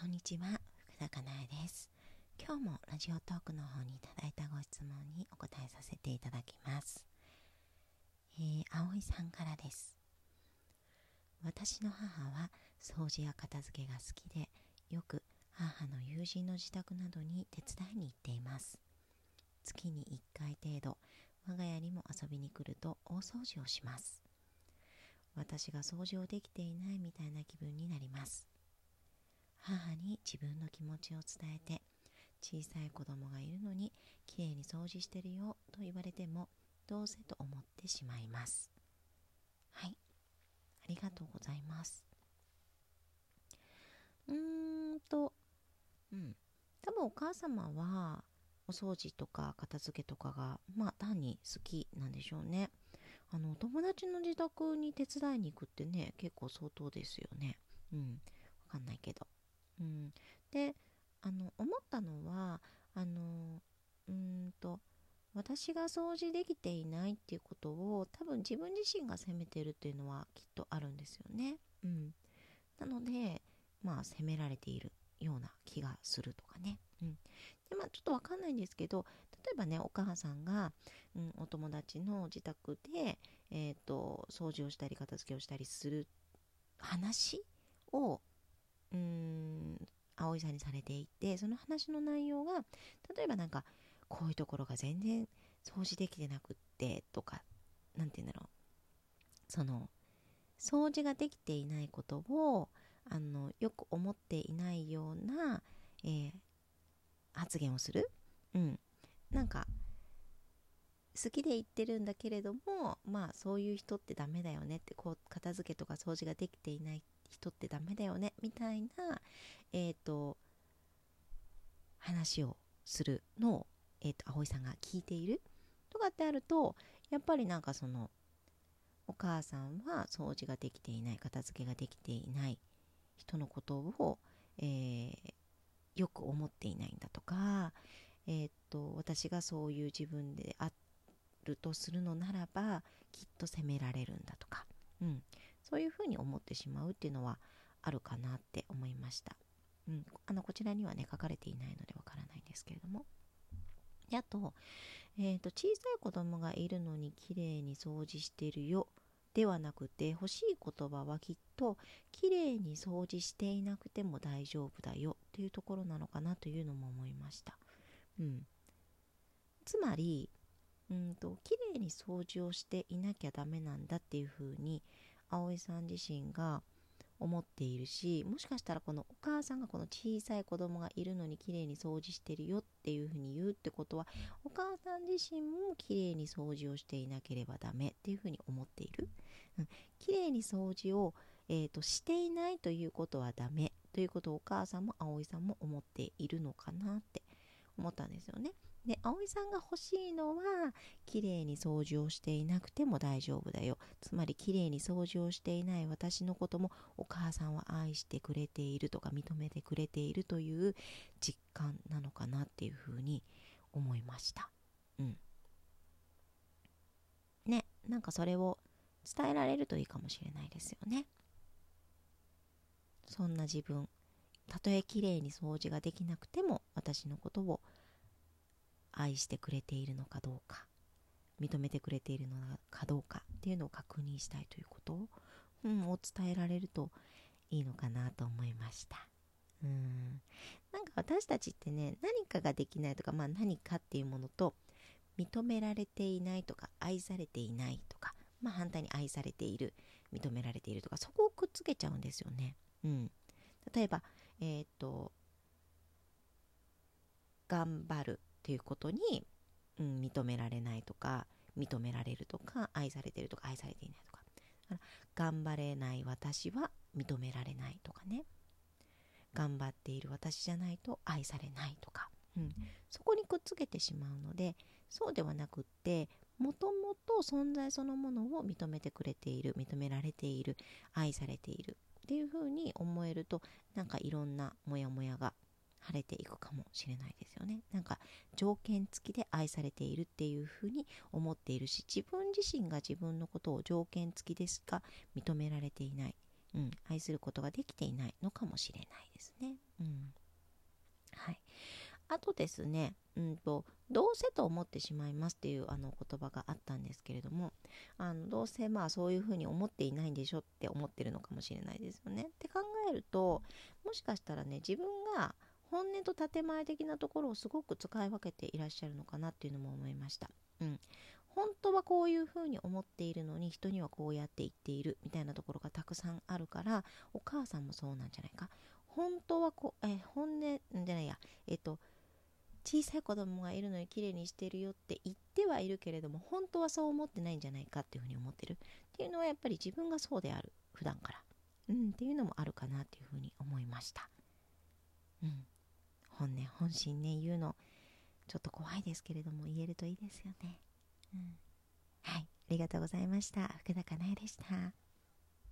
こんにちは、福田かなえです。今日もラジオトークの方にいただいたご質問にお答えさせていただきます。えー、葵さんからです。私の母は掃除や片付けが好きで、よく母の友人の自宅などに手伝いに行っています。月に1回程度、我が家にも遊びに来ると大掃除をします。私が掃除をできていないみたいな気分になります。母に自分の気持ちを伝えて小さい子供がいるのにきれいに掃除してるよと言われてもどうせと思ってしまいます。はい。ありがとうございます。うーんとうん。多分お母様はお掃除とか片付けとかがまあ単に好きなんでしょうね。あの友達の自宅に手伝いに行くってね結構相当ですよね。うん。わかんないけど。うん、であの思ったのはあのうんと私が掃除できていないっていうことを多分自分自身が責めてるっていうのはきっとあるんですよね。うん、なのでまあ責められているような気がするとかね。うん、でまあちょっとわかんないんですけど例えばねお母さんが、うん、お友達の自宅で、えーと掃除をしたり片付けをしたりする話をうん葵さんにされていてその話の内容が例えばなんかこういうところが全然掃除できてなくってとか何て言うんだろう。その掃除ができていないことをあのよく思っていないような、えー、発言をする、うん、なんか好きで言ってるんだけれどもまあそういう人ってダメだよねってこう片付けとか掃除ができていない人ってダメだよねみたいな、えっ、ー、と話をするのを、えーと、葵さんが聞いているとかってあるとやっぱりなんかそのお母さんは掃除ができていない片付けができていない人のことを、えー、よく思っていないんだとか、えーと私がそういう自分であるとするのならばきっと責められるんだとか、うん、そういうふうに思ってしまうっていうのはあるかなって思いました。うん、あのこちらにはね書かれていないのでわからないんですけれども。であと,、えーと、小さい子供がいるのにきれいに掃除してるよではなくて欲しい言葉はきっときれいに掃除していなくても大丈夫だよというところなのかなというのも思いました。うん、つまりうんと綺麗に掃除をしていなきゃダメなんだっていうふうに葵さん自身が思っているしもしかしたらこのお母さんがこの小さい子供がいるのに綺麗に掃除してるよっていうふうに言うってことはお母さん自身も綺麗に掃除をしていなければダメっていうふうに思っている、うん、綺麗に掃除を、えーと、していないということはダメということをお母さんも葵さんも思っているのかなって思ったんですよね。で葵さんが欲しいのは綺麗に掃除をしていなくても大丈夫だよ。つまり綺麗に掃除をしていない私のこともお母さんは愛してくれているとか認めてくれているという実感なのかなっていうふうに思いました。うん。ねなんかそれを伝えられるといいかもしれないですよね。そんな自分。たとえ綺麗に掃除ができなくても私のことを愛してくれているのかどうか認めてくれているのかどうかっていうのを確認したいということを,、うん、を伝えられるといいのかなと思いました。うんなんか私たちってね何かができないとか、まあ、何かっていうものと認められていないとか愛されていないとか、まあ、反対に愛されている認められているとかそこをくっつけちゃうんですよね。うん、例えば、えっ、と頑張るっていうことに、うん、認められないとか認められるとか愛されてるとか愛されていないとか。頑張れない私は認められないとかね。頑張っている私じゃないと愛されないとか、うん、そこにくっつけてしまうのでそうではなくってもともと存在そのものを認めてくれている認められている愛されているっていうふうに思えるとなんかいろんなモヤモヤが晴れていくかもしれないですよね。なんか条件付きで愛されているっていうふうに思っているし自分自身が自分のことを条件付きでしか認められていないうん、愛することができていないのかもしれないですね。うんはい、あとですね、うんと、どうせと思ってしまいますっていうあの言葉があったんですけれども、あのどうせまあそういうふうに思っていないんでしょって思ってるのかもしれないですよね。って考えると、もしかしたらね、自分が本音と建前的なところをすごく使い分けていらっしゃるのかなっていうのも思いました。うん。本当はこういうふうに思っているのに人にはこうやって言っているみたいなところがたくさんあるからお母さんもそうなんじゃないか。本当はこえ本音じゃないや。えっと小さい子供がいるのに綺麗にしてるよって言ってはいるけれども本当はそう思ってないんじゃないかっていうふうに思ってる。っていうのはやっぱり自分がそうである普段から。うん。っていうのもあるかなっていうふうに思いました。本音本心ね言うのちょっと怖いですけれども言えるといいですよね。うん。はい。ありがとうございました。福高苗でした。